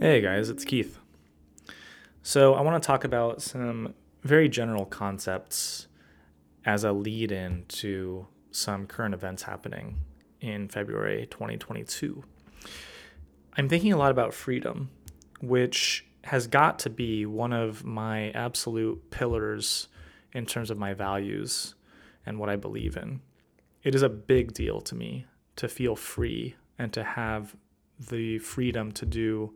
Hey guys, it's Keith. So, I want to talk about some very general concepts as a lead in to some current events happening in February 2022. I'm thinking a lot about freedom, which has got to be one of my absolute pillars in terms of my values and what I believe in. It is a big deal to me to feel free and to have the freedom to do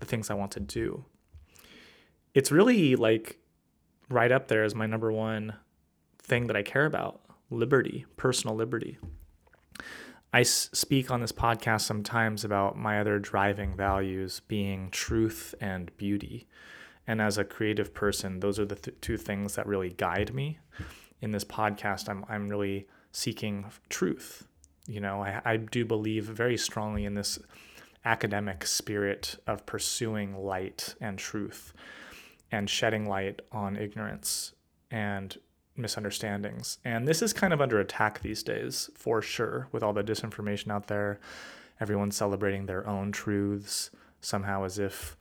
the things I want to do. It's really like right up there as my number one thing that I care about liberty, personal liberty. I speak on this podcast sometimes about my other driving values being truth and beauty. And as a creative person, those are the th- two things that really guide me. In this podcast, I'm, I'm really seeking truth. You know, I, I do believe very strongly in this academic spirit of pursuing light and truth and shedding light on ignorance and misunderstandings. And this is kind of under attack these days, for sure, with all the disinformation out there. Everyone's celebrating their own truths, somehow as if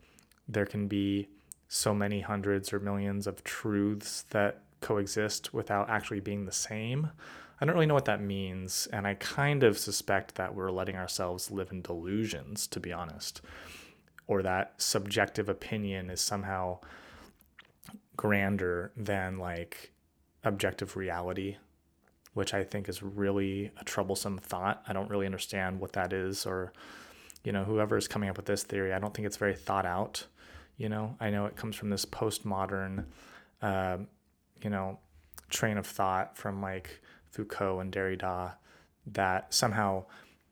there can be so many hundreds or millions of truths that coexist without actually being the same. I don't really know what that means, and I kind of suspect that we're letting ourselves live in delusions, to be honest, or that subjective opinion is somehow grander than like objective reality, which I think is really a troublesome thought. I don't really understand what that is, or, you know, whoever is coming up with this theory, I don't think it's very thought out. You know, I know it comes from this postmodern, uh, you know, train of thought from like Foucault and Derrida that somehow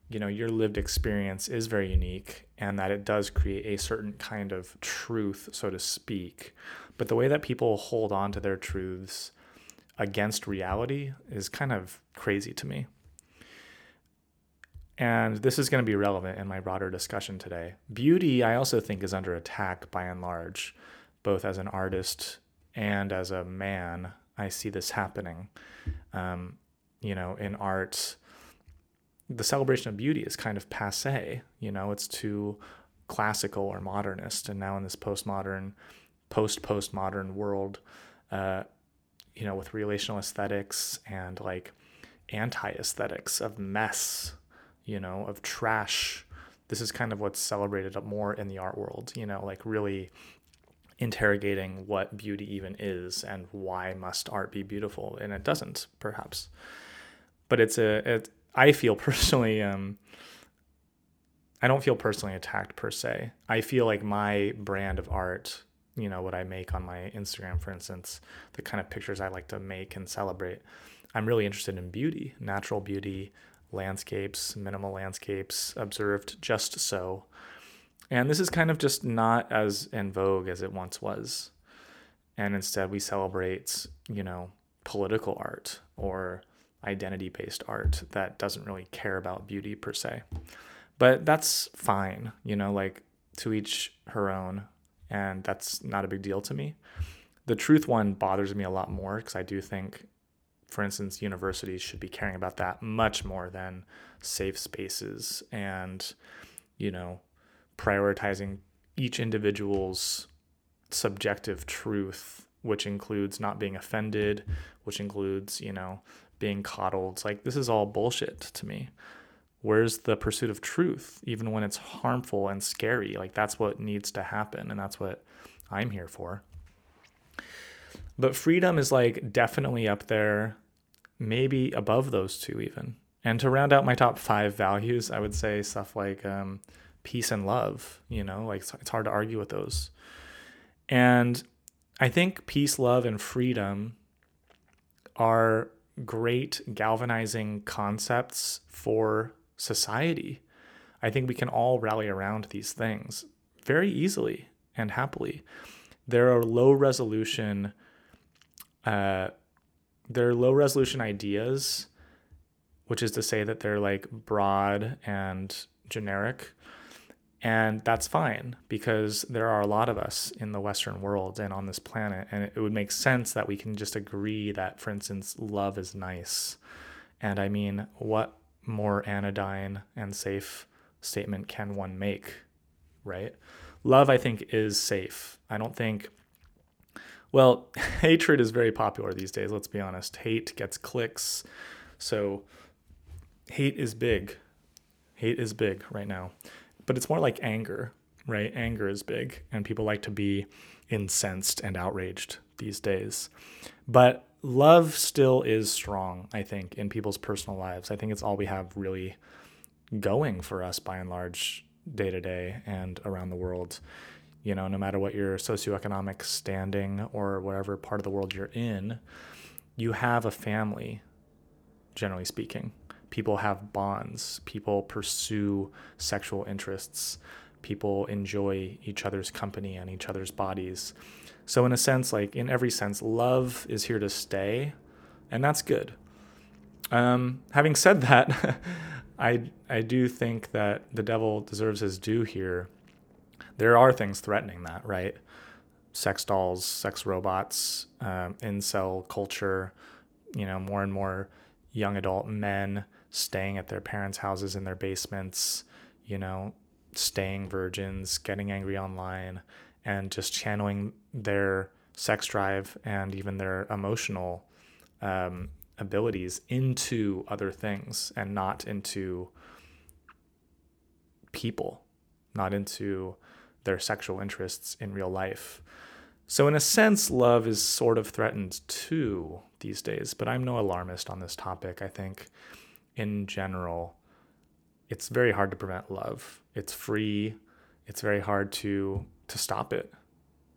you know your lived experience is very unique and that it does create a certain kind of truth so to speak. But the way that people hold on to their truths against reality is kind of crazy to me. And this is going to be relevant in my broader discussion today. Beauty i also think is under attack by and large both as an artist and as a man. I see this happening. Um, you know, in art, the celebration of beauty is kind of passe. You know, it's too classical or modernist. And now in this postmodern, post postmodern world, uh, you know, with relational aesthetics and like anti aesthetics of mess, you know, of trash. This is kind of what's celebrated more in the art world, you know, like really interrogating what beauty even is and why must art be beautiful and it doesn't perhaps but it's a it, I feel personally um, I don't feel personally attacked per se. I feel like my brand of art, you know, what I make on my Instagram, for instance, the kind of pictures I like to make and celebrate, I'm really interested in beauty, natural beauty, landscapes, minimal landscapes, observed just so. And this is kind of just not as in vogue as it once was. And instead, we celebrate, you know, political art or identity based art that doesn't really care about beauty per se. But that's fine, you know, like to each her own. And that's not a big deal to me. The truth one bothers me a lot more because I do think, for instance, universities should be caring about that much more than safe spaces and, you know, prioritizing each individual's subjective truth, which includes not being offended, which includes, you know, being coddled. It's like this is all bullshit to me. Where's the pursuit of truth, even when it's harmful and scary? Like that's what needs to happen, and that's what I'm here for. But freedom is like definitely up there, maybe above those two even. And to round out my top five values, I would say stuff like um, peace and love. You know, like it's hard to argue with those. And I think peace, love, and freedom are great galvanizing concepts for society. I think we can all rally around these things very easily and happily. There are low resolution, uh, there are low resolution ideas, which is to say that they're like broad and generic, and that's fine because there are a lot of us in the Western world and on this planet. And it would make sense that we can just agree that, for instance, love is nice. And I mean, what more anodyne and safe statement can one make, right? love I think is safe. I don't think well, hatred is very popular these days, let's be honest. Hate gets clicks. So hate is big. Hate is big right now. But it's more like anger, right? Anger is big and people like to be incensed and outraged these days. But love still is strong, I think, in people's personal lives. I think it's all we have really going for us by and large, day to day and around the world. You know, no matter what your socioeconomic standing or whatever part of the world you're in, you have a family, generally speaking. People have bonds, people pursue sexual interests, people enjoy each other's company and each other's bodies. So, in a sense, like in every sense, love is here to stay, and that's good. Um, having said that, I I do think that the devil deserves his due here. There are things threatening that, right? Sex dolls, sex robots, um, incel culture. You know, more and more young adult men staying at their parents' houses in their basements. You know, staying virgins, getting angry online, and just channeling their sex drive and even their emotional um, abilities into other things and not into people, not into their sexual interests in real life. So, in a sense, love is sort of threatened too these days, but I'm no alarmist on this topic. I think in general, it's very hard to prevent love. It's free. It's very hard to to stop it.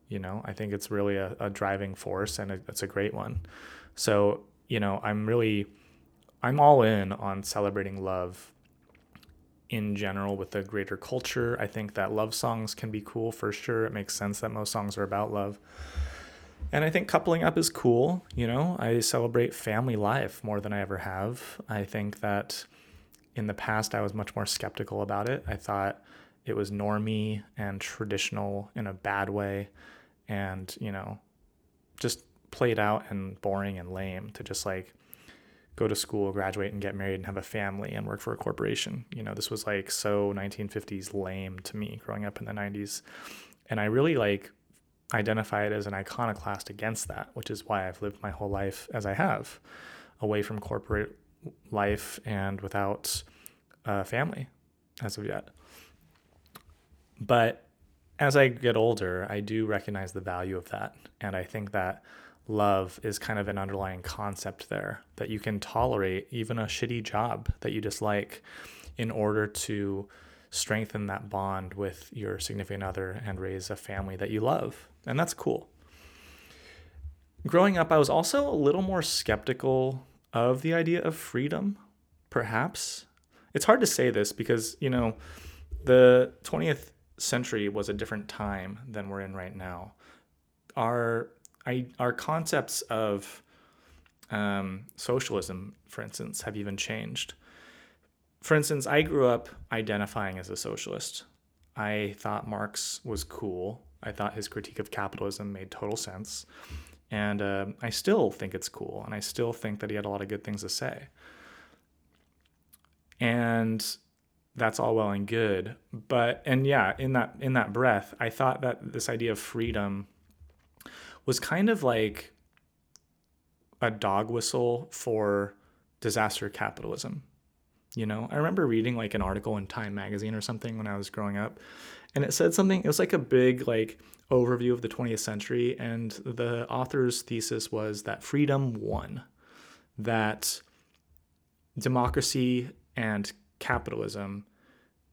You know, I think it's really a, a driving force, and it's a great one. So, you know, I'm really, I'm all in on celebrating love in general with the greater culture. I think that love songs can be cool for sure. It makes sense that most songs are about love. And I think coupling up is cool. You know, I celebrate family life more than I ever have. I think that in the past, I was much more skeptical about it. I thought it was normy and traditional in a bad way and, you know, just played out and boring and lame to just like go to school, graduate, and get married and have a family and work for a corporation. You know, this was like so 1950s lame to me growing up in the 90s. And I really like identify it as an iconoclast against that, which is why I've lived my whole life as I have, away from corporate life and without family as of yet. But as I get older, I do recognize the value of that. And I think that love is kind of an underlying concept there that you can tolerate even a shitty job that you dislike in order to strengthen that bond with your significant other and raise a family that you love. And that's cool. Growing up, I was also a little more skeptical of the idea of freedom, perhaps. It's hard to say this because, you know, the 20th century was a different time than we're in right now. Our I, our concepts of um, socialism, for instance, have even changed. For instance, I grew up identifying as a socialist. I thought Marx was cool. I thought his critique of capitalism made total sense. And uh, I still think it's cool. And I still think that he had a lot of good things to say. And that's all well and good. But, and yeah, in that, in that breath, I thought that this idea of freedom was kind of like a dog whistle for disaster capitalism. You know, I remember reading like an article in Time magazine or something when I was growing up, and it said something, it was like a big like overview of the 20th century and the author's thesis was that freedom won. That democracy and capitalism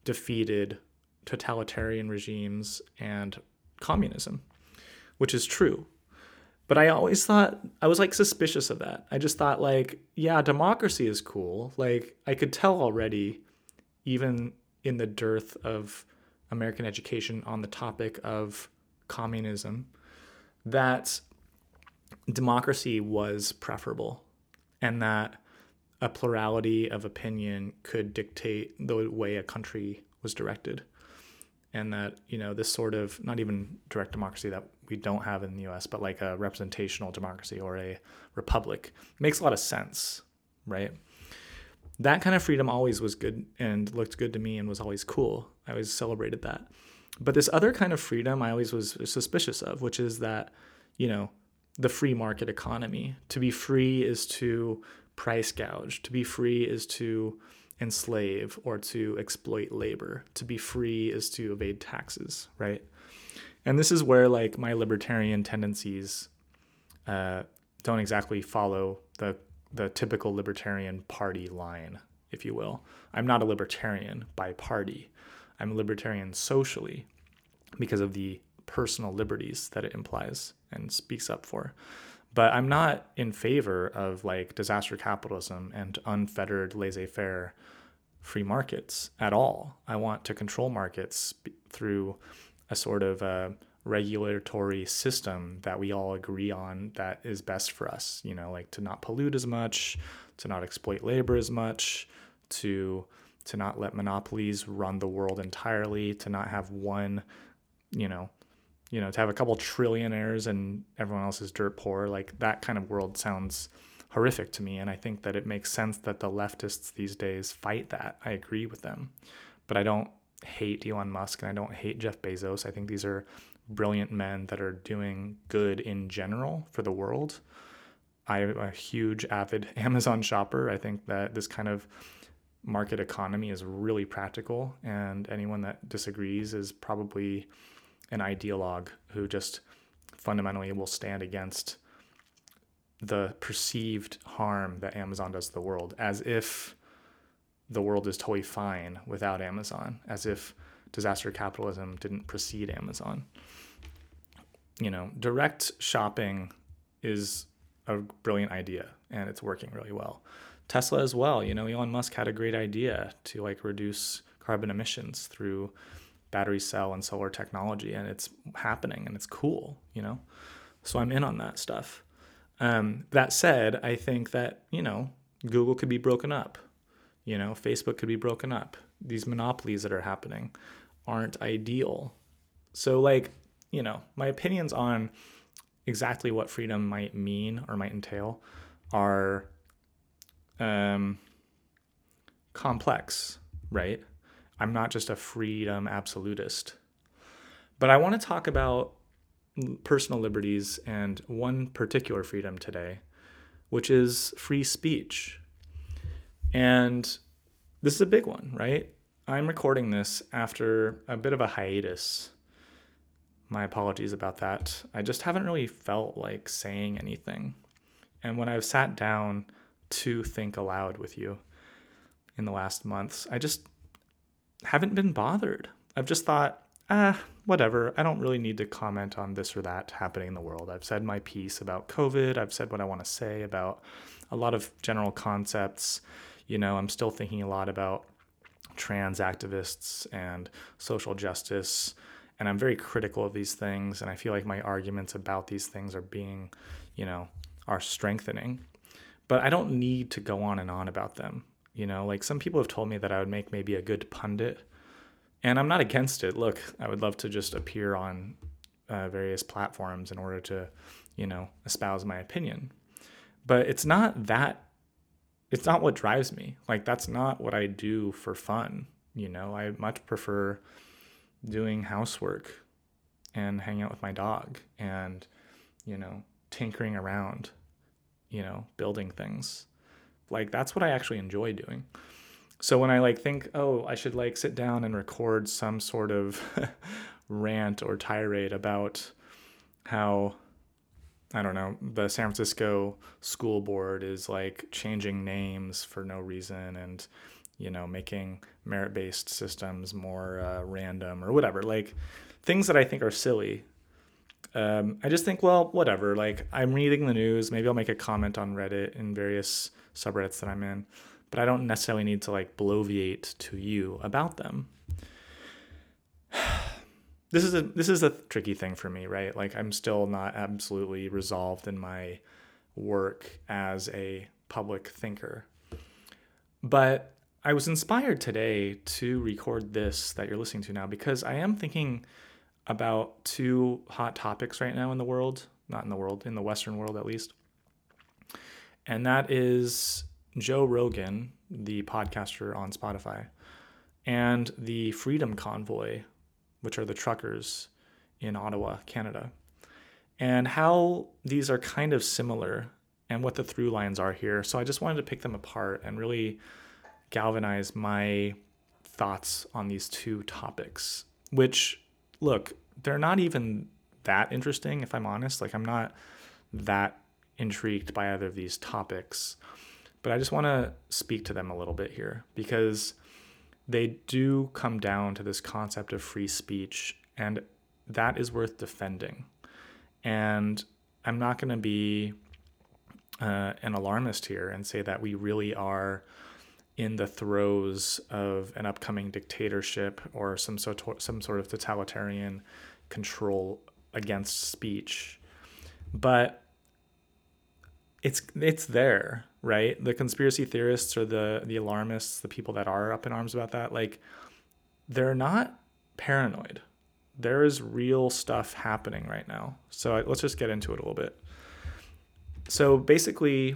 defeated totalitarian regimes and communism, which is true. But I always thought I was like suspicious of that. I just thought like, yeah, democracy is cool. Like I could tell already, even in the dearth of American education on the topic of communism, that democracy was preferable and that a plurality of opinion could dictate the way a country was directed and that you know this sort of not even direct democracy that we don't have in the US, but like a representational democracy or a republic makes a lot of sense, right? That kind of freedom always was good and looked good to me and was always cool. I always celebrated that. But this other kind of freedom I always was suspicious of, which is that, you know, the free market economy. To be free is to price gouge. To be free is to enslave or to exploit labor. To be free is to evade taxes, right? And this is where like my libertarian tendencies uh, don't exactly follow the the typical libertarian party line, if you will. I'm not a libertarian by party. I'm a libertarian socially because of the personal liberties that it implies and speaks up for. But I'm not in favor of like disaster capitalism and unfettered laissez faire free markets at all. I want to control markets through a sort of uh, regulatory system that we all agree on that is best for us, you know, like to not pollute as much, to not exploit labor as much, to to not let monopolies run the world entirely, to not have one, you know, you know, to have a couple trillionaires and everyone else is dirt poor, like that kind of world sounds horrific to me. And I think that it makes sense that the leftists these days fight that. I agree with them. But I don't hate Elon Musk and I don't hate Jeff Bezos. I think these are brilliant men that are doing good in general for the world. I'm a huge avid Amazon shopper. I think that this kind of market economy is really practical, and anyone that disagrees is probably an ideologue who just fundamentally will stand against the perceived harm that Amazon does to the world, as if the world is totally fine without Amazon, as if disaster capitalism didn't precede Amazon. You know, direct shopping is a brilliant idea and it's working really well. Tesla as well, you know, Elon Musk had a great idea to like reduce carbon emissions through battery cell and solar technology and it's happening and it's cool, you know. So I'm in on that stuff. Um, that said, I think that, you know, Google could be broken up. You know, Facebook could be broken up. These monopolies that are happening aren't ideal. So, like, you know, my opinions on exactly what freedom might mean or might entail are um, complex, right? I'm not just a freedom absolutist. But I want to talk about personal liberties and one particular freedom today, which is free speech. And this is a big one, right? I'm recording this after a bit of a hiatus. My apologies about that. I just haven't really felt like saying anything. And when I've sat down to think aloud with you in the last months, I just haven't been bothered. I've just thought, ah, whatever. I don't really need to comment on this or that happening in the world. I've said my piece about COVID. I've said what I want to say about a lot of general concepts. You know, I'm still thinking a lot about trans activists and social justice. And I'm very critical of these things. And I feel like my arguments about these things are being, you know, are strengthening. But I don't need to go on and on about them. You know, like some people have told me that I would make maybe a good pundit and I'm not against it. Look, I would love to just appear on uh, various platforms in order to, you know, espouse my opinion. But it's not that. It's not what drives me. Like that's not what I do for fun. You know, I much prefer doing housework and hanging out with my dog and, you know, tinkering around, you know, building things. Like that's what I actually enjoy doing so when I like think, oh, I should like sit down and record some sort of rant or tirade about how I don't know, the San Francisco school board is like changing names for no reason and you know, making merit-based systems more uh, random or whatever. Like things that I think are silly. Um, I just think, well, whatever. Like I'm reading the news. Maybe I'll make a comment on Reddit in various subreddits that I'm in but I don't necessarily need to like bloviate to you about them. This is a this is a tricky thing for me, right? Like I'm still not absolutely resolved in my work as a public thinker. But I was inspired today to record this that you're listening to now because I am thinking about two hot topics right now in the world, not in the world, in the Western world at least. And that is Joe Rogan, the podcaster on Spotify, and the Freedom Convoy, which are the truckers in Ottawa, Canada, and how these are kind of similar and what the through lines are here. So I just wanted to pick them apart and really galvanize my thoughts on these two topics, which, look, they're not even that interesting, if I'm honest. Like, I'm not that intrigued by either of these topics, but I just want to speak to them a little bit here because they do come down to this concept of free speech, and that is worth defending. And I'm not going to be uh, an alarmist here and say that we really are in the throes of an upcoming dictatorship or some sort some sort of totalitarian control against speech. But it's it's there, right? The conspiracy theorists or the the alarmists, the people that are up in arms about that, like they're not paranoid. There is real stuff happening right now. So let's just get into it a little bit. So basically,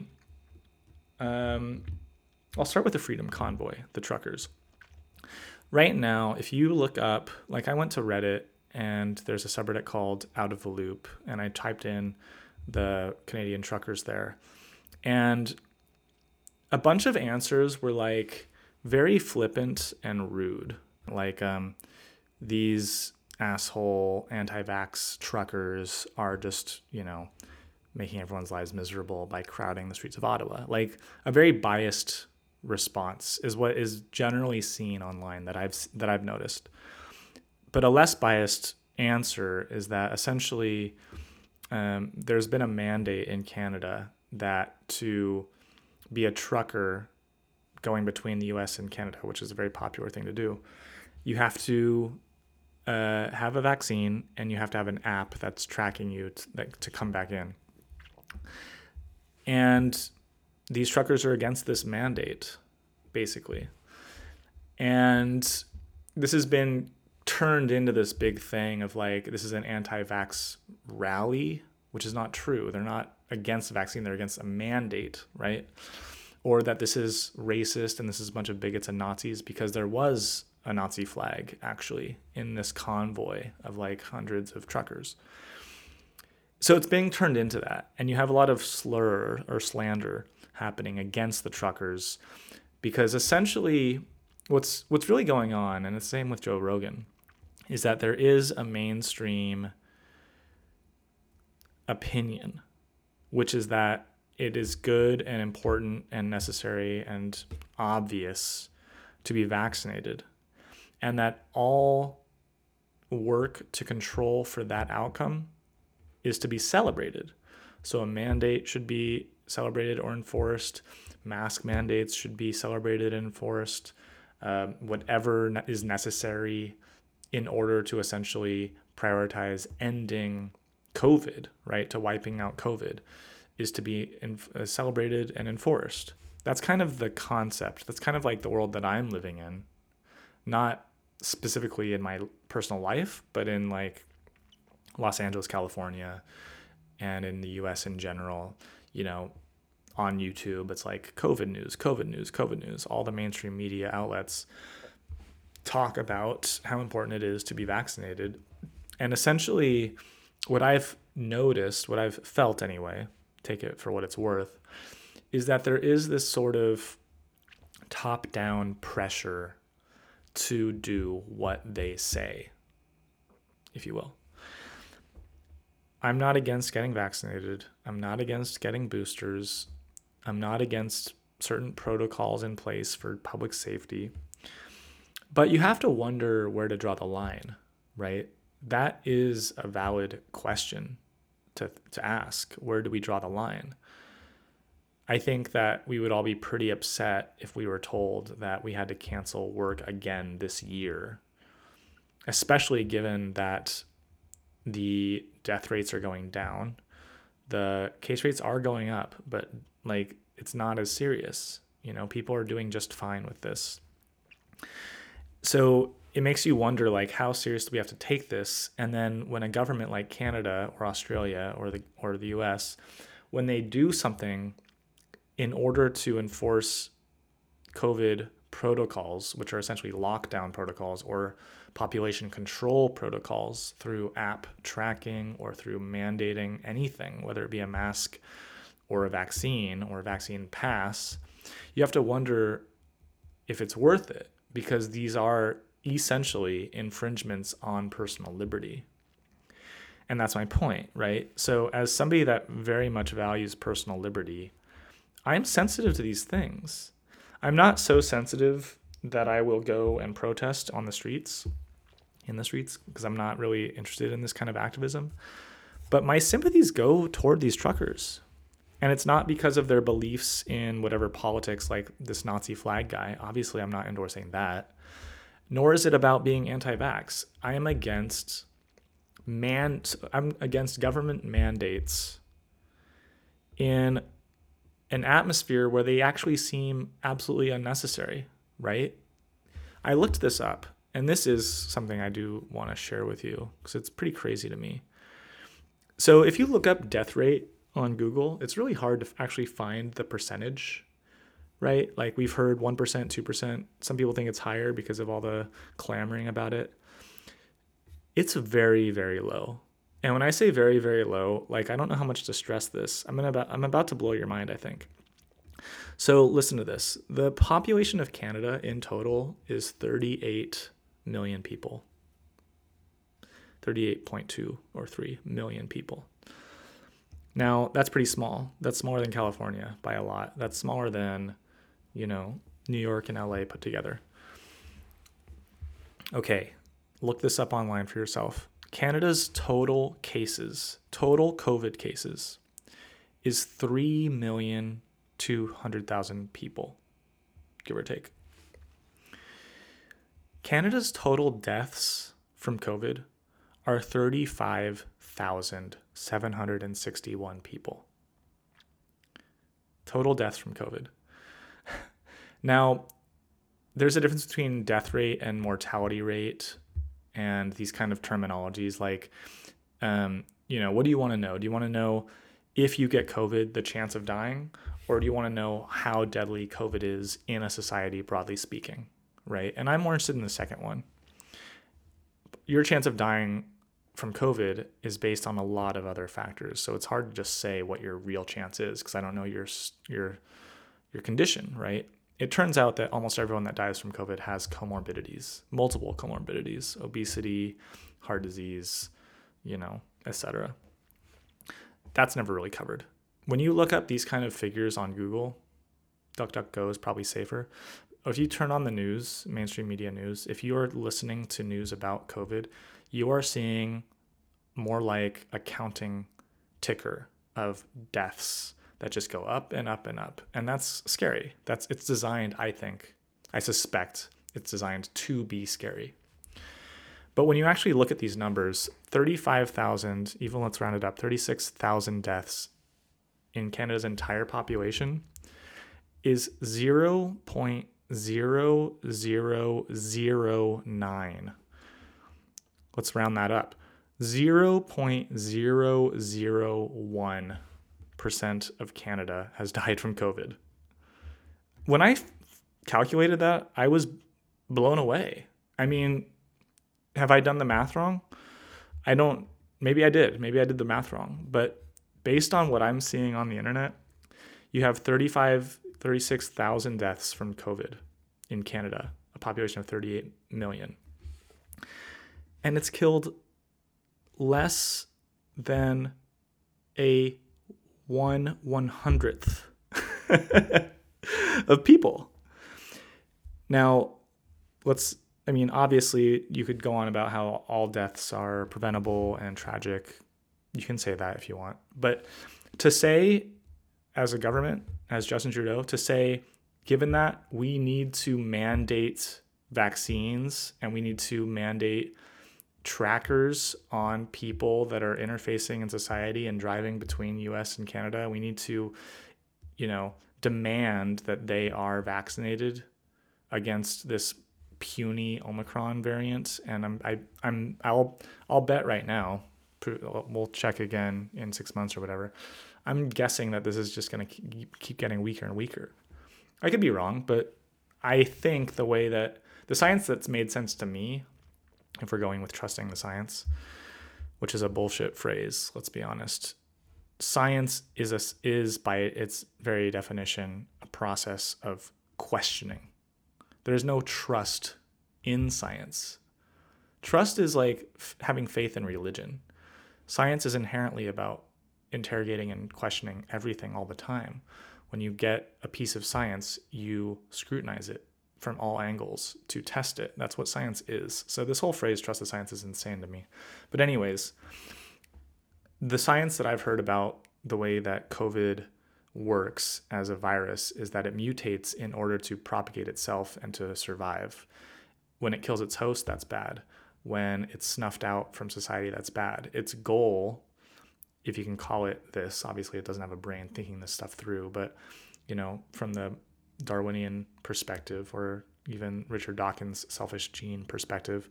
um, I'll start with the Freedom Convoy, the truckers. Right now, if you look up, like I went to Reddit and there's a subreddit called Out of the Loop, and I typed in the Canadian truckers there. And a bunch of answers were like very flippant and rude. Like, um, these asshole anti vax truckers are just, you know, making everyone's lives miserable by crowding the streets of Ottawa. Like, a very biased response is what is generally seen online that I've that I've noticed. But a less biased answer is that essentially um, there's been a mandate in Canada that to be a trucker going between the U.S. and Canada, which is a very popular thing to do, you have to uh, have a vaccine and you have to have an app that's tracking you to, to come back in. And these truckers are against this mandate, basically. And this has been turned into this big thing of like, this is an anti vax rally, which is not true. They're not against the vaccine, they're against a mandate, right? Or that this is racist and this is a bunch of bigots and Nazis because there was a Nazi flag actually in this convoy of like hundreds of truckers so it's being turned into that and you have a lot of slur or slander happening against the truckers because essentially what's what's really going on and the same with Joe Rogan is that there is a mainstream opinion which is that it is good and important and necessary and obvious to be vaccinated and that all work to control for that outcome is to be celebrated. So a mandate should be celebrated or enforced. Mask mandates should be celebrated and enforced. Um, whatever is necessary in order to essentially prioritize ending COVID, right, to wiping out COVID, is to be in, uh, celebrated and enforced. That's kind of the concept. That's kind of like the world that I'm living in. Not specifically in my personal life, but in like Los Angeles, California, and in the US in general, you know, on YouTube, it's like COVID news, COVID news, COVID news. All the mainstream media outlets talk about how important it is to be vaccinated. And essentially, what I've noticed, what I've felt anyway, take it for what it's worth, is that there is this sort of top down pressure to do what they say, if you will. I'm not against getting vaccinated. I'm not against getting boosters. I'm not against certain protocols in place for public safety. But you have to wonder where to draw the line, right? That is a valid question to, to ask. Where do we draw the line? I think that we would all be pretty upset if we were told that we had to cancel work again this year, especially given that the death rates are going down. The case rates are going up, but like it's not as serious. You know, people are doing just fine with this. So it makes you wonder like how serious do we have to take this? And then when a government like Canada or Australia or the or the US, when they do something in order to enforce COVID protocols, which are essentially lockdown protocols or population control protocols through app tracking or through mandating anything, whether it be a mask or a vaccine or a vaccine pass, you have to wonder if it's worth it because these are essentially infringements on personal liberty. And that's my point, right? So, as somebody that very much values personal liberty, I'm sensitive to these things. I'm not so sensitive that I will go and protest on the streets, in the streets, because I'm not really interested in this kind of activism. But my sympathies go toward these truckers. And it's not because of their beliefs in whatever politics, like this Nazi flag guy. Obviously, I'm not endorsing that. Nor is it about being anti vax. I am against man I'm against government mandates in an atmosphere where they actually seem absolutely unnecessary, right? I looked this up, and this is something I do want to share with you because it's pretty crazy to me. So, if you look up death rate on Google, it's really hard to actually find the percentage, right? Like we've heard 1%, 2%. Some people think it's higher because of all the clamoring about it. It's very, very low. And when I say very, very low, like I don't know how much to stress this. I'm gonna I'm about to blow your mind, I think. So listen to this. The population of Canada in total is 38 million people. 38.2 or 3 million people. Now, that's pretty small. That's smaller than California by a lot. That's smaller than, you know, New York and LA put together. Okay, look this up online for yourself. Canada's total cases, total COVID cases, is 3,200,000 people, give or take. Canada's total deaths from COVID are 35,761 people. Total deaths from COVID. Now, there's a difference between death rate and mortality rate and these kind of terminologies like um, you know what do you want to know? Do you want to know if you get covid the chance of dying or do you want to know how deadly covid is in a society broadly speaking right? And i'm more interested in the second one. Your chance of dying from covid is based on a lot of other factors so it's hard to just say what your real chance is because i don't know your your your condition right it turns out that almost everyone that dies from COVID has comorbidities, multiple comorbidities, obesity, heart disease, you know, etc. That's never really covered. When you look up these kind of figures on Google, DuckDuckGo is probably safer. If you turn on the news, mainstream media news, if you are listening to news about COVID, you are seeing more like a counting ticker of deaths that just go up and up and up. And that's scary. That's it's designed, I think, I suspect it's designed to be scary. But when you actually look at these numbers, 35,000, even let's round it up, 36,000 deaths in Canada's entire population is 0.0009. Let's round that up. 0.001 percent of Canada has died from COVID. When I f- calculated that, I was blown away. I mean, have I done the math wrong? I don't, maybe I did. Maybe I did the math wrong. But based on what I'm seeing on the internet, you have 35, 36,000 deaths from COVID in Canada, a population of 38 million. And it's killed less than a one one hundredth of people. Now, let's, I mean, obviously, you could go on about how all deaths are preventable and tragic. You can say that if you want. But to say, as a government, as Justin Trudeau, to say, given that we need to mandate vaccines and we need to mandate trackers on people that are interfacing in society and driving between US and Canada. We need to, you know, demand that they are vaccinated against this puny Omicron variant. And I'm, I, I'm, I'll, I'll bet right now, we'll check again in six months or whatever. I'm guessing that this is just going to keep getting weaker and weaker. I could be wrong, but I think the way that the science that's made sense to me, if we're going with trusting the science, which is a bullshit phrase, let's be honest. Science is a, is by its very definition a process of questioning. There's no trust in science. Trust is like f- having faith in religion. Science is inherently about interrogating and questioning everything all the time. When you get a piece of science, you scrutinize it from all angles to test it. That's what science is. So this whole phrase trust the science is insane to me. But anyways, the science that I've heard about the way that COVID works as a virus is that it mutates in order to propagate itself and to survive. When it kills its host, that's bad. When it's snuffed out from society, that's bad. Its goal if you can call it this. Obviously, it doesn't have a brain thinking this stuff through, but you know, from the Darwinian perspective, or even Richard Dawkins' selfish gene perspective,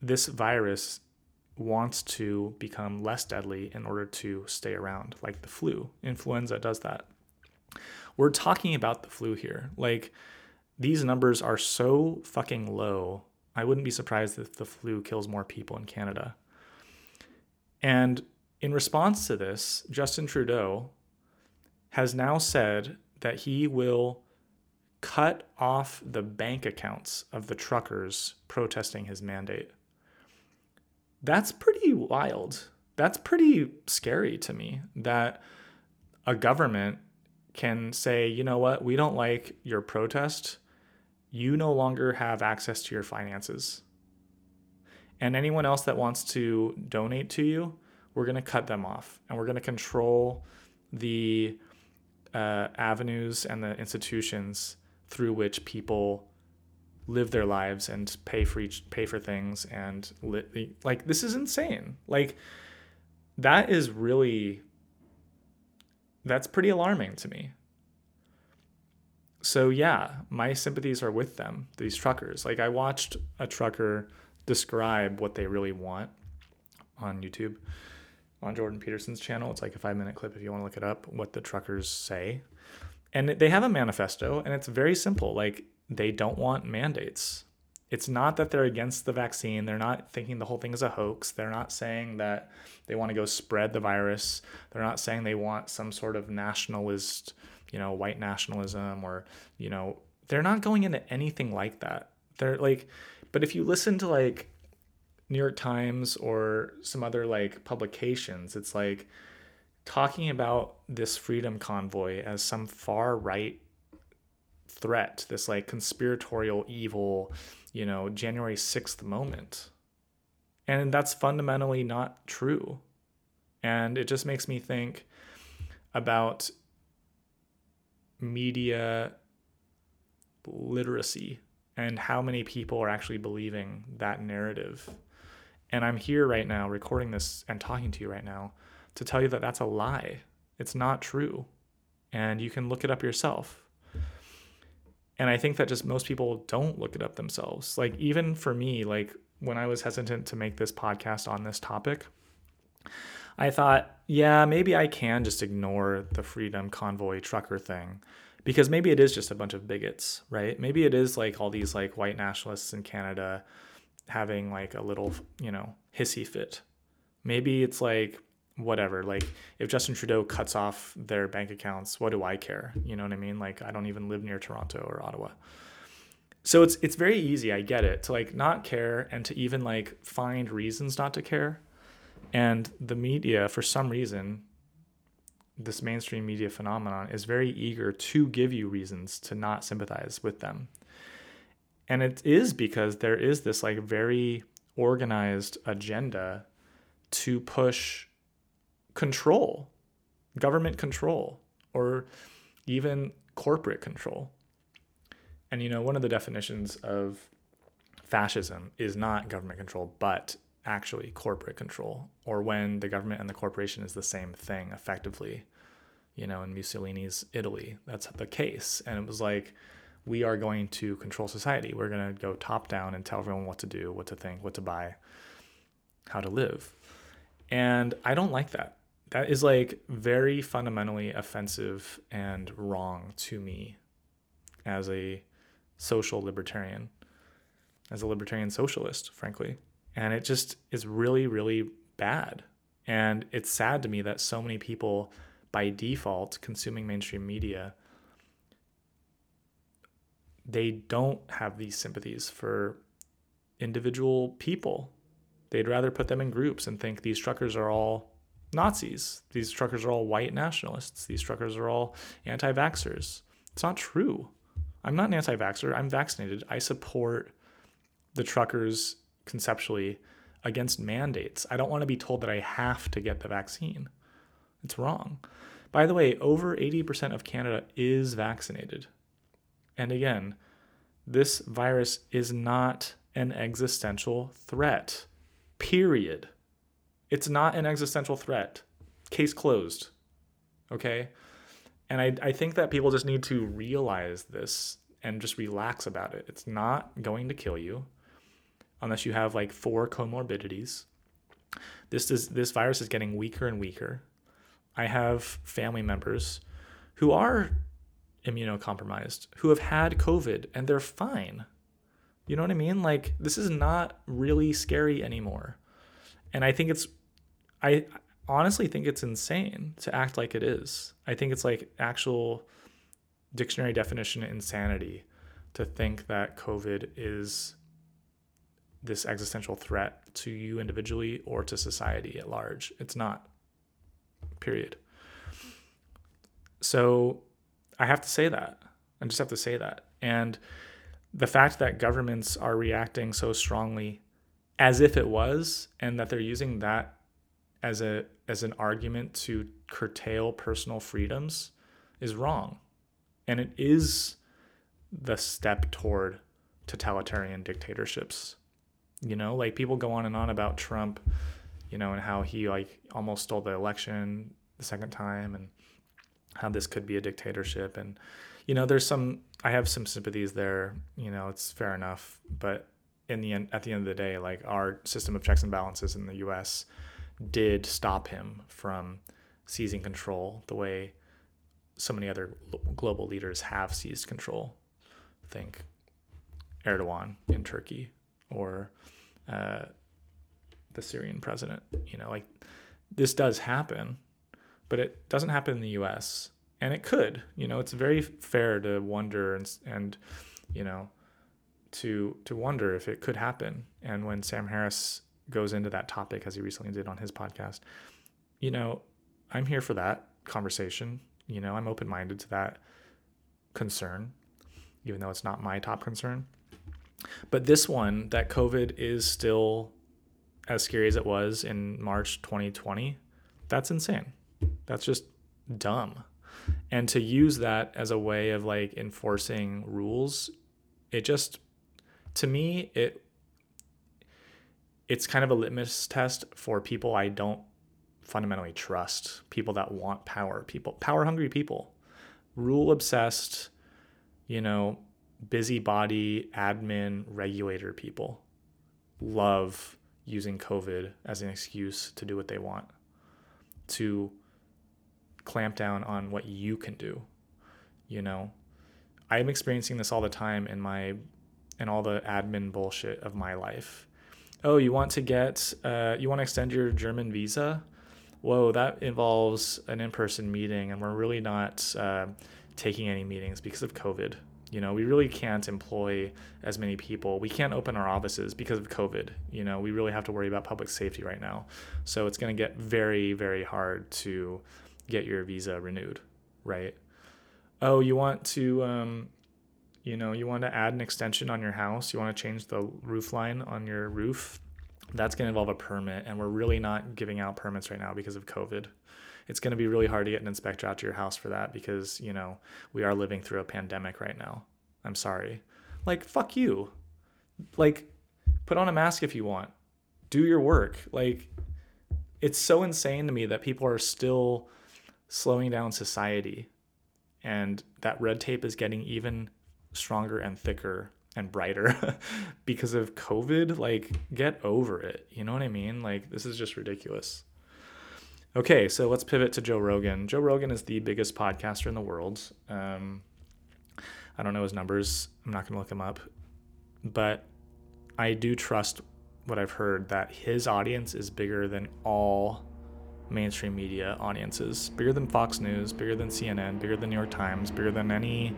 this virus wants to become less deadly in order to stay around, like the flu. Influenza does that. We're talking about the flu here. Like, these numbers are so fucking low. I wouldn't be surprised if the flu kills more people in Canada. And in response to this, Justin Trudeau has now said that he will cut off the bank accounts of the truckers protesting his mandate. That's pretty wild. That's pretty scary to me that a government can say, you know what, we don't like your protest. You no longer have access to your finances. And anyone else that wants to donate to you, we're going to cut them off and we're going to control the uh, avenues and the institutions through which people live their lives and pay for each pay for things and li- like this is insane. Like that is really that's pretty alarming to me. So yeah my sympathies are with them these truckers. Like i watched a trucker describe what they really want on youtube on Jordan Peterson's channel. It's like a five minute clip if you want to look it up, what the truckers say. And they have a manifesto, and it's very simple. Like, they don't want mandates. It's not that they're against the vaccine. They're not thinking the whole thing is a hoax. They're not saying that they want to go spread the virus. They're not saying they want some sort of nationalist, you know, white nationalism or, you know, they're not going into anything like that. They're like, but if you listen to like New York Times or some other like publications, it's like talking about this freedom convoy as some far right threat, this like conspiratorial evil, you know, January 6th moment. And that's fundamentally not true. And it just makes me think about media literacy and how many people are actually believing that narrative and I'm here right now recording this and talking to you right now to tell you that that's a lie. It's not true. And you can look it up yourself. And I think that just most people don't look it up themselves. Like, even for me, like when I was hesitant to make this podcast on this topic, I thought, yeah, maybe I can just ignore the Freedom Convoy trucker thing because maybe it is just a bunch of bigots, right? Maybe it is like all these like white nationalists in Canada having like a little, you know, hissy fit. Maybe it's like whatever. Like if Justin Trudeau cuts off their bank accounts, what do I care? You know what I mean? Like I don't even live near Toronto or Ottawa. So it's it's very easy, I get it, to like not care and to even like find reasons not to care. And the media for some reason this mainstream media phenomenon is very eager to give you reasons to not sympathize with them and it is because there is this like very organized agenda to push control, government control, or even corporate control. And you know, one of the definitions of fascism is not government control, but actually corporate control, or when the government and the corporation is the same thing effectively. You know, in Mussolini's Italy, that's the case. And it was like, we are going to control society. We're going to go top down and tell everyone what to do, what to think, what to buy, how to live. And I don't like that. That is like very fundamentally offensive and wrong to me. as a social libertarian, as a libertarian socialist, frankly. And it just is really, really bad. And it's sad to me that so many people, by default, consuming mainstream media, they don't have these sympathies for individual people. They'd rather put them in groups and think these truckers are all Nazis. These truckers are all white nationalists. These truckers are all anti vaxxers. It's not true. I'm not an anti vaxxer. I'm vaccinated. I support the truckers conceptually against mandates. I don't want to be told that I have to get the vaccine. It's wrong. By the way, over 80% of Canada is vaccinated. And again, this virus is not an existential threat. Period. It's not an existential threat. Case closed. Okay? And I, I think that people just need to realize this and just relax about it. It's not going to kill you unless you have like four comorbidities. This is this virus is getting weaker and weaker. I have family members who are immunocompromised, who have had COVID and they're fine. You know what I mean? Like this is not really scary anymore. And I think it's I honestly think it's insane to act like it is. I think it's like actual dictionary definition insanity to think that COVID is this existential threat to you individually or to society at large. It's not. Period. So I have to say that. I just have to say that. And the fact that governments are reacting so strongly as if it was and that they're using that as a as an argument to curtail personal freedoms is wrong. And it is the step toward totalitarian dictatorships. You know, like people go on and on about Trump, you know, and how he like almost stole the election the second time and how this could be a dictatorship and you know, there's some I have some sympathies there, you know, it's fair enough, but in the end at the end of the day, like our system of checks and balances in the US did stop him from seizing control the way so many other global leaders have seized control. Think Erdogan in Turkey or uh, the Syrian president. You know, like this does happen, but it doesn't happen in the U.S. and it could. You know, it's very fair to wonder and and you know to to wonder if it could happen. And when Sam Harris goes into that topic as he recently did on his podcast, you know, I'm here for that conversation. You know, I'm open minded to that concern, even though it's not my top concern. But this one, that COVID is still as scary as it was in March 2020, that's insane. That's just dumb. And to use that as a way of like enforcing rules, it just to me it it's kind of a litmus test for people I don't fundamentally trust, people that want power, people power hungry people, rule obsessed, you know, busybody admin regulator people love using COVID as an excuse to do what they want, to clamp down on what you can do. You know, I'm experiencing this all the time in my in all the admin bullshit of my life. Oh, you want to get uh, you want to extend your German visa? Whoa, that involves an in-person meeting, and we're really not uh, taking any meetings because of COVID. You know, we really can't employ as many people. We can't open our offices because of COVID. You know, we really have to worry about public safety right now. So it's going to get very, very hard to get your visa renewed, right? Oh, you want to, um, you know, you want to add an extension on your house. You want to change the roof line on your roof. That's going to involve a permit, and we're really not giving out permits right now because of COVID. It's going to be really hard to get an inspector out to your house for that because, you know, we are living through a pandemic right now. I'm sorry. Like, fuck you. Like, put on a mask if you want. Do your work. Like, it's so insane to me that people are still slowing down society and that red tape is getting even stronger and thicker and brighter because of COVID. Like, get over it. You know what I mean? Like, this is just ridiculous. Okay, so let's pivot to Joe Rogan. Joe Rogan is the biggest podcaster in the world. Um, I don't know his numbers. I'm not going to look him up. But I do trust what I've heard that his audience is bigger than all mainstream media audiences, bigger than Fox News, bigger than CNN, bigger than New York Times, bigger than any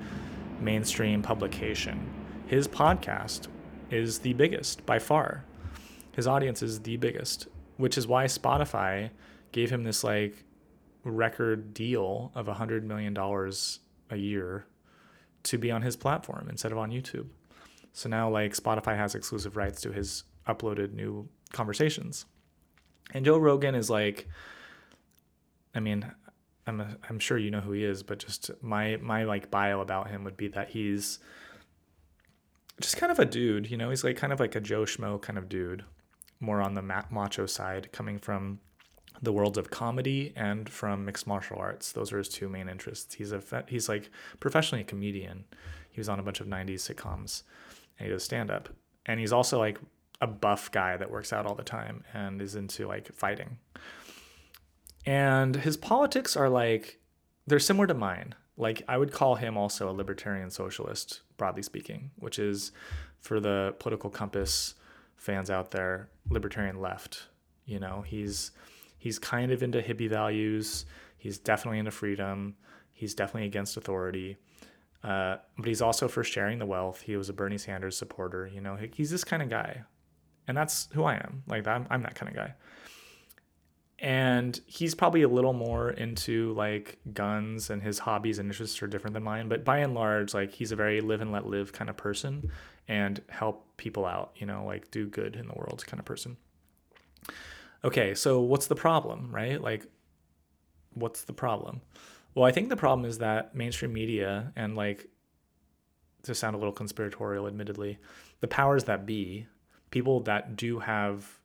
mainstream publication. His podcast is the biggest by far. His audience is the biggest, which is why Spotify gave him this like record deal of a $100 million a year to be on his platform instead of on YouTube. So now like Spotify has exclusive rights to his uploaded new conversations. And Joe Rogan is like I mean, I'm a, I'm sure you know who he is, but just my my like bio about him would be that he's just kind of a dude, you know, he's like kind of like a Joe Schmo kind of dude, more on the macho side, coming from the worlds of comedy and from mixed martial arts. Those are his two main interests. He's a he's like professionally a comedian. He was on a bunch of '90s sitcoms, and he does stand up. And he's also like a buff guy that works out all the time and is into like fighting. And his politics are like they're similar to mine. Like I would call him also a libertarian socialist, broadly speaking, which is for the political compass fans out there, libertarian left. You know, he's he's kind of into hippie values. He's definitely into freedom. He's definitely against authority. Uh, but he's also for sharing the wealth. He was a Bernie Sanders supporter. You know, he's this kind of guy, and that's who I am. Like I'm, I'm that kind of guy and he's probably a little more into like guns and his hobbies and interests are different than mine. But by and large like he's a very live and let live kind of person and help people out you know like do good in the world kind of person. Okay so what's the problem right? Like what's the problem? Well i think the problem is that mainstream media and like to sound a little conspiratorial admittedly the powers that be people that do have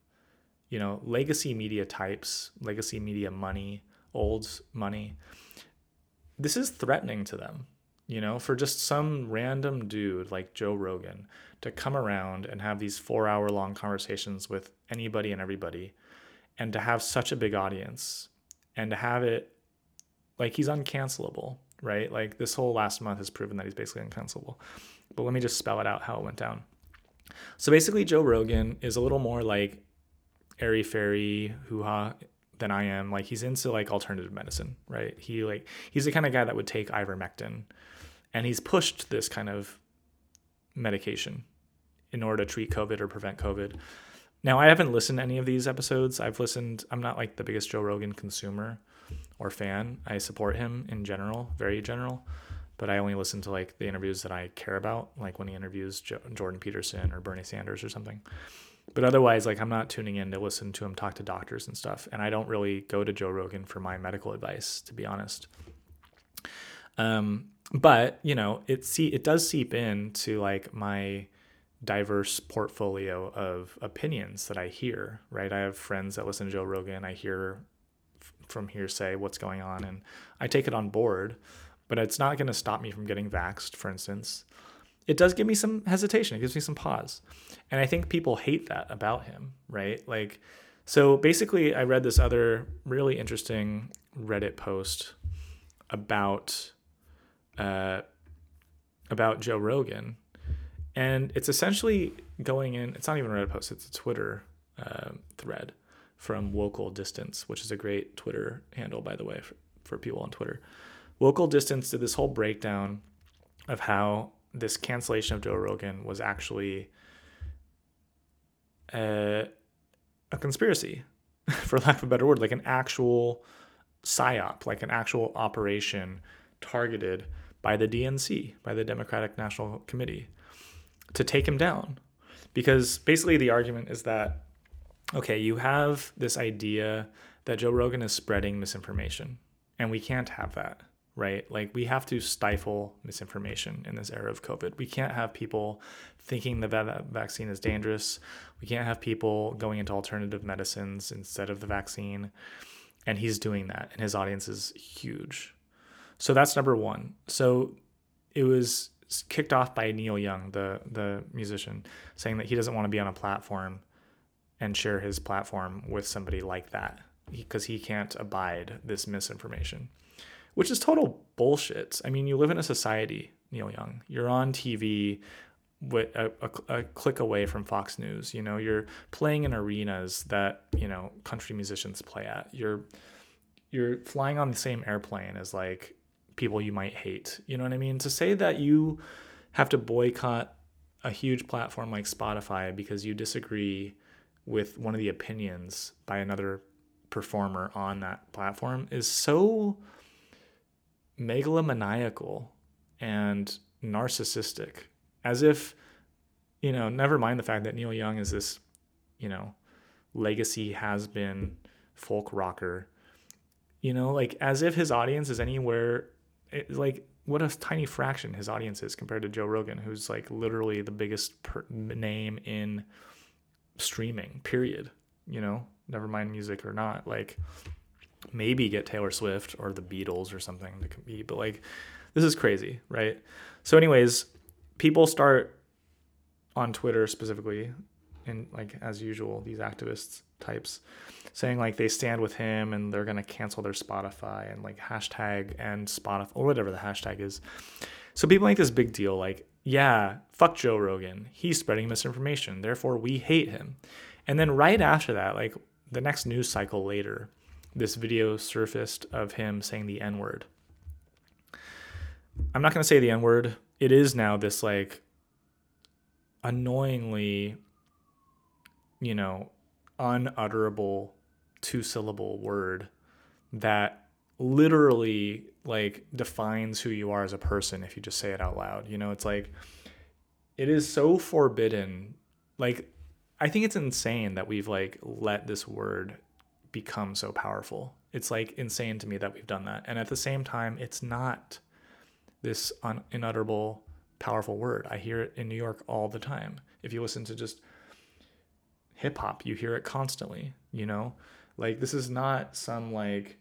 you know, legacy media types, legacy media money, old money, this is threatening to them. You know, for just some random dude like Joe Rogan to come around and have these four hour long conversations with anybody and everybody and to have such a big audience and to have it like he's uncancelable, right? Like this whole last month has proven that he's basically uncancelable. But let me just spell it out how it went down. So basically, Joe Rogan is a little more like airy fairy hoo ha than I am. Like he's into like alternative medicine, right? He like he's the kind of guy that would take ivermectin, and he's pushed this kind of medication in order to treat COVID or prevent COVID. Now I haven't listened to any of these episodes. I've listened. I'm not like the biggest Joe Rogan consumer or fan. I support him in general, very general, but I only listen to like the interviews that I care about, like when he interviews Jordan Peterson or Bernie Sanders or something but otherwise like i'm not tuning in to listen to him talk to doctors and stuff and i don't really go to joe rogan for my medical advice to be honest. Um, but you know it see it does seep into like my diverse portfolio of opinions that i hear right? I have friends that listen to joe rogan. I hear from hearsay what's going on and i take it on board but it's not going to stop me from getting vaxxed for instance it does give me some hesitation. It gives me some pause. And I think people hate that about him, right? Like, so basically, I read this other really interesting Reddit post about uh, about Joe Rogan, and it's essentially going in. It's not even a Reddit post; it's a Twitter uh, thread from Local Distance, which is a great Twitter handle, by the way, for, for people on Twitter. Local Distance did this whole breakdown of how this cancellation of Joe Rogan was actually a, a conspiracy, for lack of a better word, like an actual psyop, like an actual operation targeted by the DNC, by the Democratic National Committee, to take him down. Because basically, the argument is that, okay, you have this idea that Joe Rogan is spreading misinformation, and we can't have that right? Like we have to stifle misinformation in this era of COVID. We can't have people thinking that that vaccine is dangerous. We can't have people going into alternative medicines instead of the vaccine. And he's doing that, and his audience is huge. So that's number one. So it was kicked off by Neil Young, the the musician, saying that he doesn't want to be on a platform and share his platform with somebody like that because he can't abide this misinformation which is total bullshit. I mean, you live in a society, Neil Young. You're on TV with a, a, a, click away from Fox News. You know, you're playing in arenas that you know country musicians play at. You're you're flying on the same airplane as like people you might hate. You know what I mean? To say that you have to boycott a huge platform like Spotify because you disagree with one of the opinions by another performer on that platform is so megalomaniacal and narcissistic as if you know never mind the fact that neil young is this you know legacy has been folk rocker. You know like as if his audience is anywhere like what a tiny fraction his audience is compared to joe rogan who's like literally the biggest per- name in streaming period. You know never mind music or not like maybe get taylor swift or the beatles or something to compete but like this is crazy right so anyways people start on Twitter specifically, and like as usual, these activists types saying like they stand with him and they're gonna cancel their Spotify and like hashtag and Spotify or whatever the hashtag is. So people make this big deal like, yeah, fuck Joe Rogan. He's spreading misinformation. Therefore, we hate him. And then right after that, like the next news cycle later, this video surfaced of him saying the N word. I'm not going to say the N word it is now this like annoyingly you know unutterable two syllable word that literally like defines who you are as a person if you just say it out loud you know? It's like it is so forbidden. Like i think it's insane that we've like let this word become so powerful it's like insane to me that we've done that and at the same time it's not this un- inutterable, powerful word. I hear it in New York all the time. If you listen to just hip hop, you hear it constantly, you know? Like, this is not some like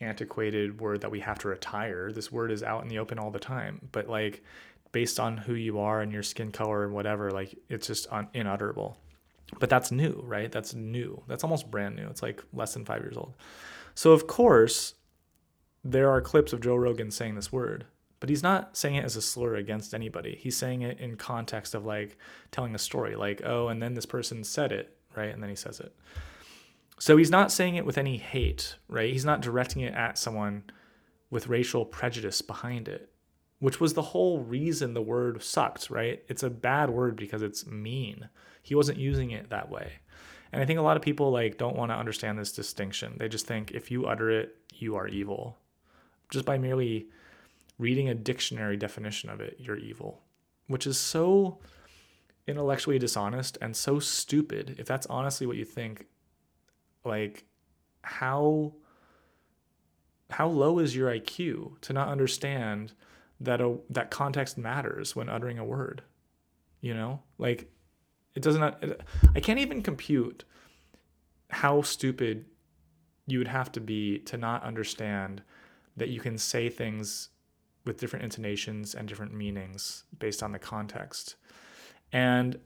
antiquated word that we have to retire. This word is out in the open all the time. But, like, based on who you are and your skin color and whatever, like, it's just un- inutterable. But that's new, right? That's new. That's almost brand new. It's like less than five years old. So, of course, there are clips of Joe Rogan saying this word but he's not saying it as a slur against anybody. He's saying it in context of like telling a story, like, oh, and then this person said it, right? And then he says it. So he's not saying it with any hate, right? He's not directing it at someone with racial prejudice behind it, which was the whole reason the word sucked, right? It's a bad word because it's mean. He wasn't using it that way. And I think a lot of people like don't want to understand this distinction. They just think if you utter it, you are evil. Just by merely reading a dictionary definition of it, you're evil, which is so intellectually dishonest and so stupid. If that's honestly what you think, like how how low is your IQ to not understand that a that context matters when uttering a word? You know, like it doesn't. I can't even compute how stupid you would have to be to not understand that you can say things with different intonations and different meanings based on the context. And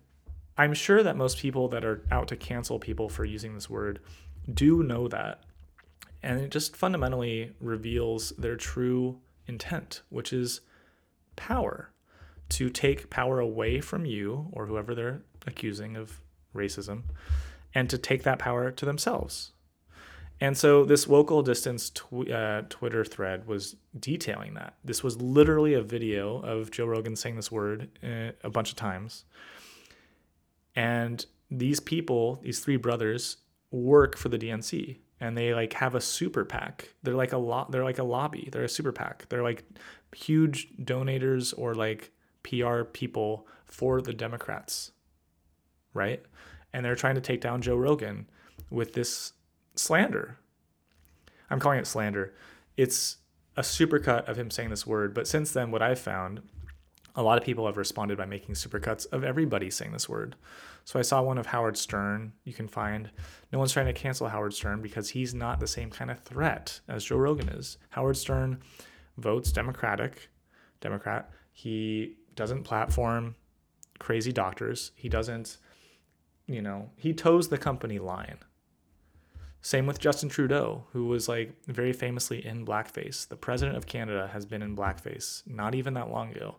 I'm sure that most people that are out to cancel people for using this word do know that. And it just fundamentally reveals their true intent, which is power to take power away from you or whoever they're accusing of racism and to take that power to themselves. And so this local distance tw- uh, Twitter thread was detailing that. This was literally a video of Joe Rogan saying this word uh, a bunch of times. And these people, these three brothers, work for the DNC and they like have a super PAC. They're like a lot. They're like a lobby. They're a super PAC. They're like huge donators or like PR people for the Democrats, right? And they're trying to take down Joe Rogan with this slander. I'm calling it slander. It's a supercut of him saying this word, but since then, what I've found, a lot of people have responded by making supercuts of everybody saying this word. So I saw one of Howard Stern. You can find no one's trying to cancel Howard Stern because he's not the same kind of threat as Joe Rogan is. Howard Stern votes Democratic, Democrat. He doesn't platform crazy doctors. He doesn't, you know, he toes the company line. Same with Justin Trudeau, who was like very famously in blackface. The president of Canada has been in blackface not even that long ago.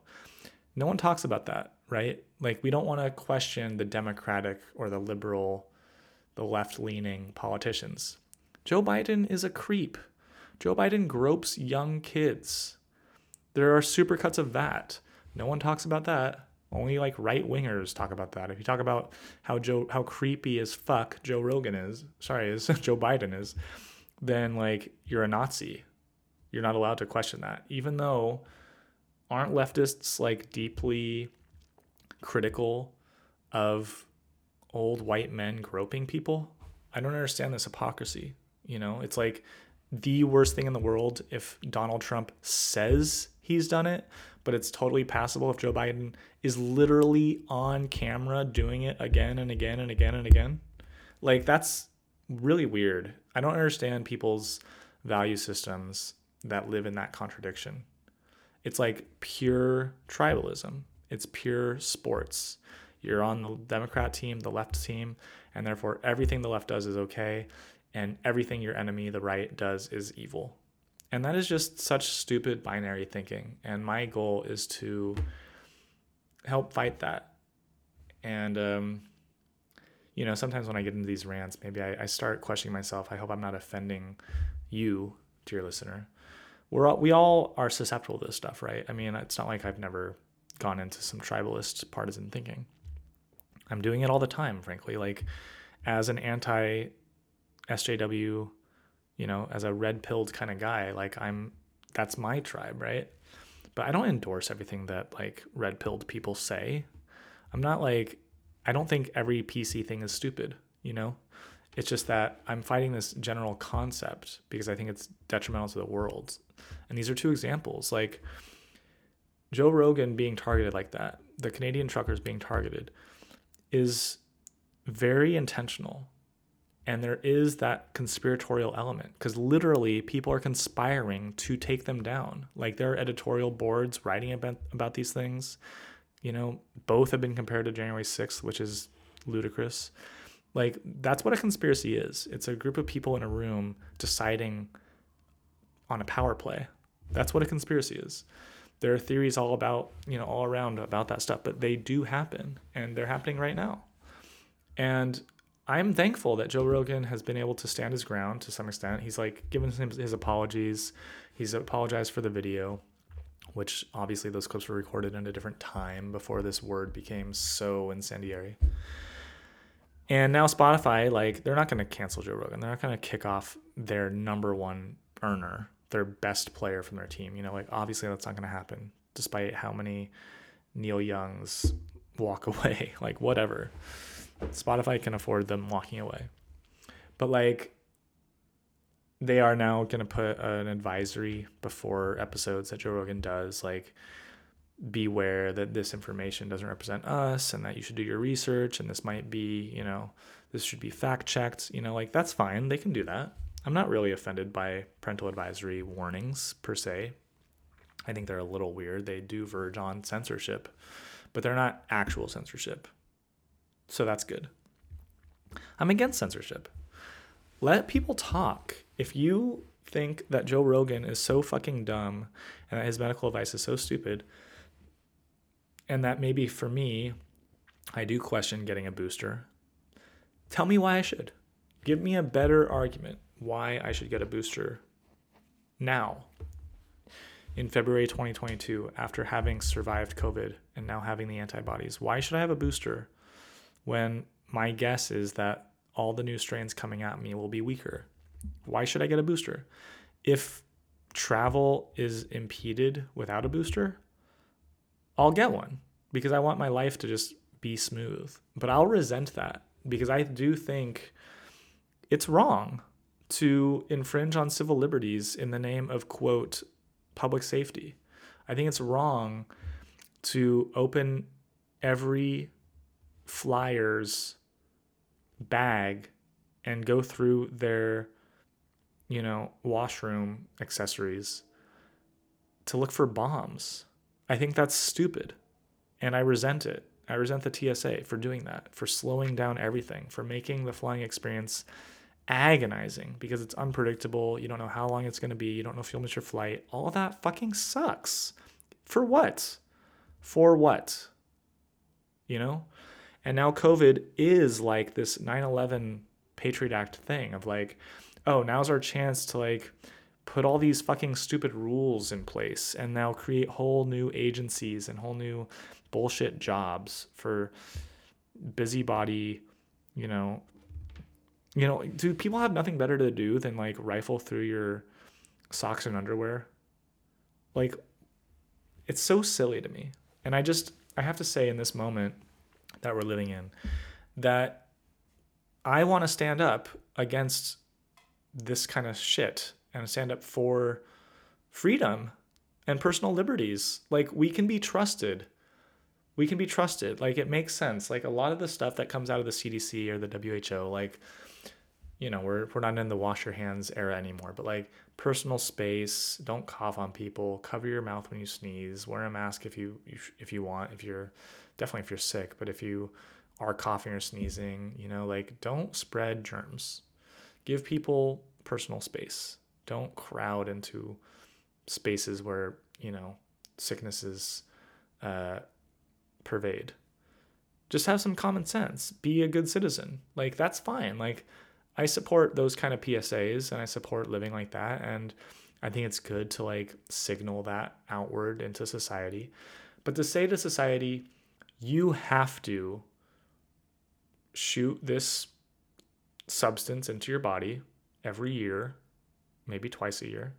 No one talks about that, right? Like, we don't want to question the Democratic or the liberal, the left leaning politicians. Joe Biden is a creep. Joe Biden gropes young kids. There are supercuts of that. No one talks about that. Only like right wingers talk about that. If you talk about how Joe how creepy as fuck Joe Rogan is, sorry, is Joe Biden is, then like you're a Nazi. You're not allowed to question that. Even though aren't leftists like deeply critical of old white men groping people? I don't understand this hypocrisy. You know, it's like the worst thing in the world if Donald Trump says he's done it, but it's totally passable if Joe Biden is literally on camera doing it again and again and again and again. Like that's really weird. I don't understand people's value systems that live in that contradiction. It's like pure tribalism. It's pure sports. You're on the Democrat team, the left team, and therefore everything the left does is okay, and everything your enemy, the right, does is evil. And that is just such stupid binary thinking. And my goal is to help fight that. And, um, you know, sometimes when I get into these rants, maybe I, I start questioning myself. I hope I'm not offending you, dear listener. We're all, we all are susceptible to this stuff, right? I mean, it's not like I've never gone into some tribalist partisan thinking. I'm doing it all the time, frankly. Like, as an anti SJW you know, as a red pilled kind of guy, like I'm that's my tribe, right? But I don't endorse everything that like red pilled people say. I'm not like I don't think every PC thing is stupid, you know? It's just that I'm fighting this general concept because I think it's detrimental to the world. And these are two examples. Like Joe Rogan being targeted like that, the Canadian truckers being targeted, is very intentional and there is that conspiratorial element because literally people are conspiring to take them down. Like there are editorial boards writing about, about these things. You know both have been compared to january 6th which is ludicrous. Like that's what a conspiracy is. It's a group of people in a room deciding on a power play. That's what a conspiracy is. There are theories all about you know all around about that stuff but they do happen and they're happening right now. And I'm thankful that Joe Rogan has been able to stand his ground to some extent. He's like given his apologies. He's apologized for the video, which obviously those clips were recorded in a different time before this word became so incendiary. And now Spotify, like, they're not going to cancel Joe Rogan. They're not going to kick off their number one earner, their best player from their team. You know, like, obviously that's not going to happen, despite how many Neil Youngs walk away. like, whatever. Spotify can afford them walking away. But like they are now going to put an advisory before episodes that Joe Rogan does like beware that this information doesn't represent us and that you should do your research and this might be, you know, this should be fact checked, you know, like that's fine. They can do that. I'm not really offended by parental advisory warnings per se. I think they're a little weird. They do verge on censorship, but they're not actual censorship. So that's good. I'm against censorship. Let people talk. If you think that Joe Rogan is so fucking dumb and that his medical advice is so stupid, and that maybe for me, I do question getting a booster, tell me why I should. Give me a better argument why I should get a booster now in February 2022 after having survived COVID and now having the antibodies. Why should I have a booster when my guess is that all the new strains coming at me will be weaker. Why should I get a booster? If travel is impeded without a booster, I'll get one because I want my life to just be smooth. But I'll resent that because I do think it's wrong to infringe on civil liberties in the name of, quote, public safety. I think it's wrong to open every flyers bag and go through their you know washroom accessories to look for bombs i think that's stupid and i resent it i resent the tsa for doing that for slowing down everything for making the flying experience agonizing because it's unpredictable. You don't know how long it's going to be. You don't know if you'll miss your flight. All that fucking sucks. For what? For what? You know? And now COVID is like this 9 11 Patriot Act thing of like, oh, now's our chance to like put all these fucking stupid rules in place and now create whole new agencies and whole new bullshit jobs for busybody, you know, you know, do people have nothing better to do than like rifle through your socks and underwear? Like it's so silly to me. And I just I have to say in this moment that we're living in that I want to stand up against this kind of shit and stand up for freedom and personal liberties. Like we can be trusted. We can be trusted. Like it makes sense. Like a lot of the stuff that comes out of the CDC or the WHO, like you know, we're we're not in the wash your hands era anymore, but like personal space, don't cough on people, cover your mouth when you sneeze, wear a mask if you if you want, if you're definitely if you're sick, but if you are coughing or sneezing, you know, like don't spread germs. Give people personal space. Don't crowd into spaces where, you know, sicknesses uh, pervade. Just have some common sense. Be a good citizen. Like that's fine. Like I support those kind of PSAs and I support living like that. And I think it's good to like signal that outward into society. But to say to society, you have to shoot this substance into your body every year, maybe twice a year,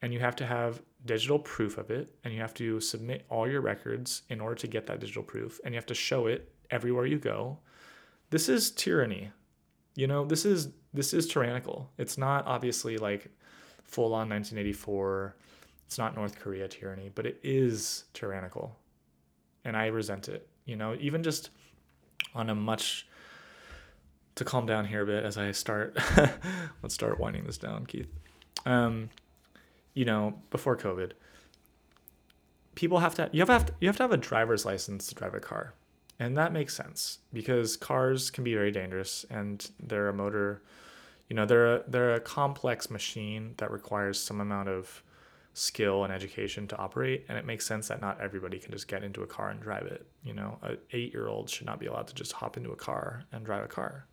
and you have to have digital proof of it, and you have to submit all your records in order to get that digital proof, and you have to show it everywhere you go. This is tyranny. You know, this is this is tyrannical. It's not obviously like full on 1984. It's not North Korea tyranny, but it is tyrannical. And I resent it. You know, even just on a much to calm down here a bit as I start let's start winding this down, Keith. Um, you know, before COVID, people have to you have to you have to have a driver's license to drive a car. And that makes sense because cars can be very dangerous and they're a motor, you know, they're a, they're a complex machine that requires some amount of skill and education to operate and it makes sense that not everybody can just get into a car and drive it. You know an eight year old should not be allowed to just hop into a car and drive a car.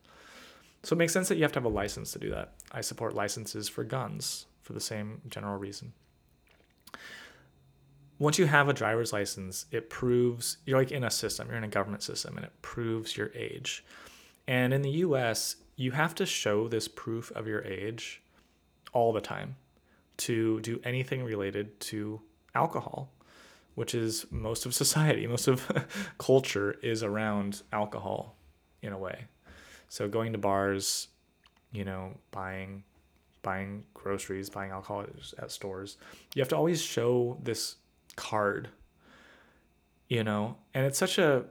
So it makes sense that you have to have a license to do that. I support licenses for guns for the same general reason. Once you have a driver's license, it proves you're like in a system, you're in a government system, and it proves your age. And in the US, you have to show this proof of your age all the time to do anything related to alcohol, which is most of society, most of culture is around alcohol in a way. So going to bars, you know, buying buying groceries, buying alcohol at stores, you have to always show this card you know and it's such a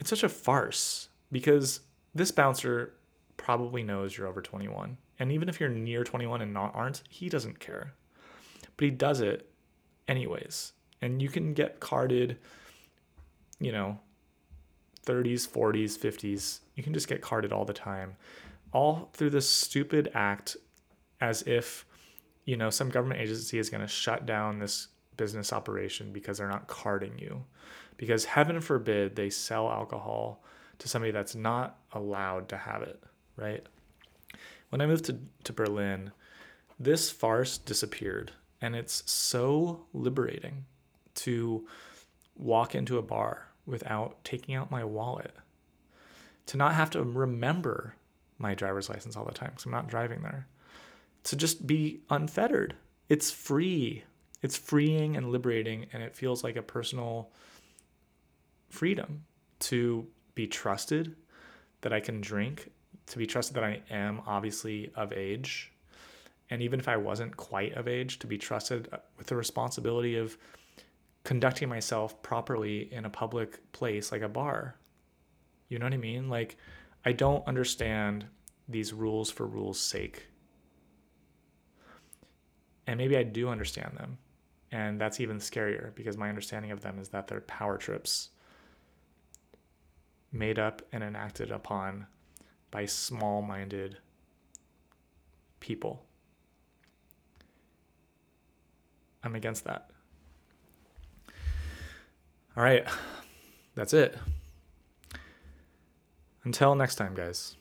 it's such a farce because this bouncer probably knows you're over 21 and even if you're near 21 and not aren't he doesn't care but he does it anyways and you can get carded you know 30s 40s 50s you can just get carded all the time all through this stupid act as if you know some government agency is going to shut down this business operation because they're not carding you. Because heaven forbid they sell alcohol to somebody that's not allowed to have it, right? When I moved to, to Berlin, this farce disappeared. And it's so liberating to walk into a bar without taking out my wallet, to not have to remember my driver's license all the time because I'm not driving there, to just be unfettered. It's free it's freeing and liberating and it feels like a personal freedom to be trusted that I can drink, to be trusted that I am obviously of age. And even if I wasn't quite of age, to be trusted uh, with the responsibility of conducting myself properly in a public place like a bar. You know what I mean? Like, I don't understand these rules for rules' sake. And maybe I do understand them. And that's even scarier because my understanding of them is that they're power trips made up and enacted upon by small minded people. I'm against that. All right. That's it. Until next time, guys.